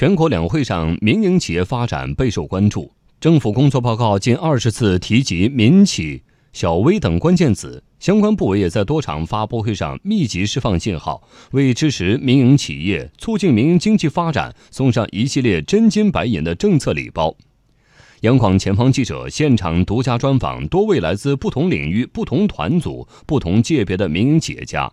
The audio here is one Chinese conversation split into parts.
全国两会上，民营企业发展备受关注。政府工作报告近二十次提及民企、小微等关键词，相关部委也在多场发布会上密集释放信号，为支持民营企业、促进民营经济发展送上一系列真金白银的政策礼包。央广前方记者现场独家专访多位来自不同领域、不同团组、不同界别的民营企业家。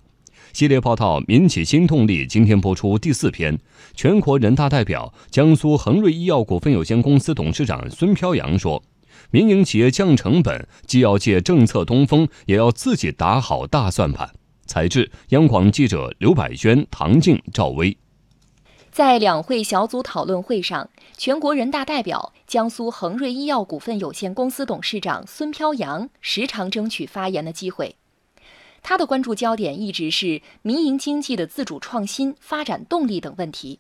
系列报道《民企新动力》今天播出第四篇。全国人大代表、江苏恒瑞医药股份有限公司董事长孙飘扬说：“民营企业降成本，既要借政策东风，也要自己打好大算盘。”材制：央广记者刘百轩、唐静、赵薇。在两会小组讨论会上，全国人大代表、江苏恒瑞医药股份有限公司董事长孙飘扬时常争取发言的机会。他的关注焦点一直是民营经济的自主创新、发展动力等问题。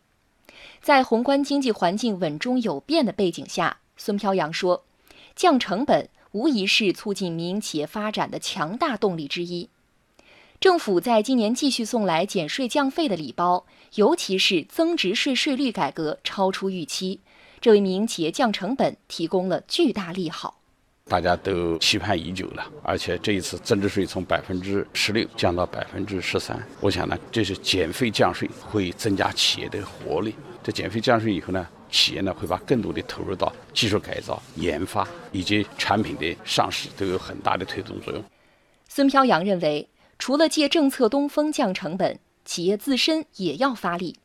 在宏观经济环境稳中有变的背景下，孙飘扬说：“降成本无疑是促进民营企业发展的强大动力之一。政府在今年继续送来减税降费的礼包，尤其是增值税税率改革超出预期，这为民营企业降成本提供了巨大利好。”大家都期盼已久了，而且这一次增值税从百分之十六降到百分之十三，我想呢，这是减费降税会增加企业的活力。这减费降税以后呢，企业呢会把更多的投入到技术改造、研发以及产品的上市，都有很大的推动作用。孙飘扬认为，除了借政策东风降成本，企业自身也要发力，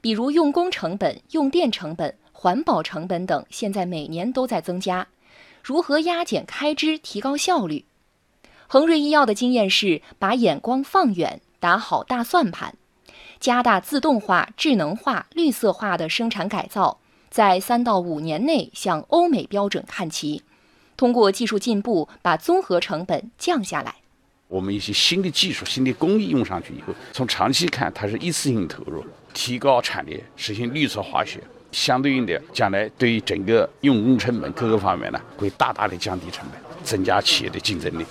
比如用工成本、用电成本、环保成本等，现在每年都在增加。如何压减开支、提高效率？恒瑞医药的经验是把眼光放远，打好大算盘，加大自动化、智能化、绿色化的生产改造，在三到五年内向欧美标准看齐，通过技术进步把综合成本降下来。我们一些新的技术、新的工艺用上去以后，从长期看，它是一次性投入，提高产力，实现绿色化学。相对应的，将来对于整个用工成本各个方面呢，会大大的降低成本，增加企业的竞争力。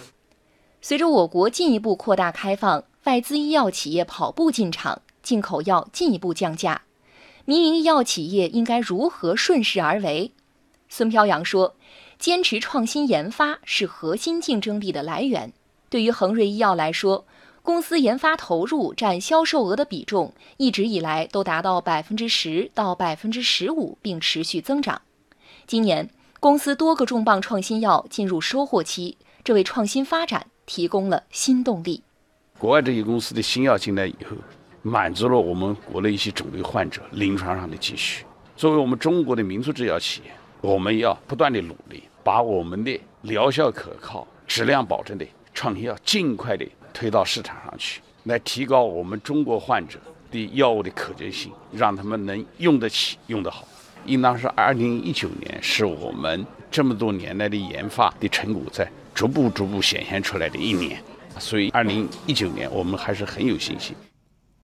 随着我国进一步扩大开放，外资医药企业跑步进场，进口药进一步降价，民营医药企业应该如何顺势而为？孙飘扬说：“坚持创新研发是核心竞争力的来源。对于恒瑞医药来说。”公司研发投入占销售额的比重一直以来都达到百分之十到百分之十五，并持续增长。今年，公司多个重磅创新药进入收获期，这为创新发展提供了新动力。国外这些公司的新药进来以后，满足了我们国内一些肿瘤患者临床上的急需。作为我们中国的民族制药企业，我们要不断的努力，把我们的疗效可靠、质量保证的创新药尽快的。推到市场上去，来提高我们中国患者对药物的可见性，让他们能用得起、用得好。应当是二零一九年，是我们这么多年来的研发的成果在逐步、逐步显现出来的一年。所以，二零一九年我们还是很有信心。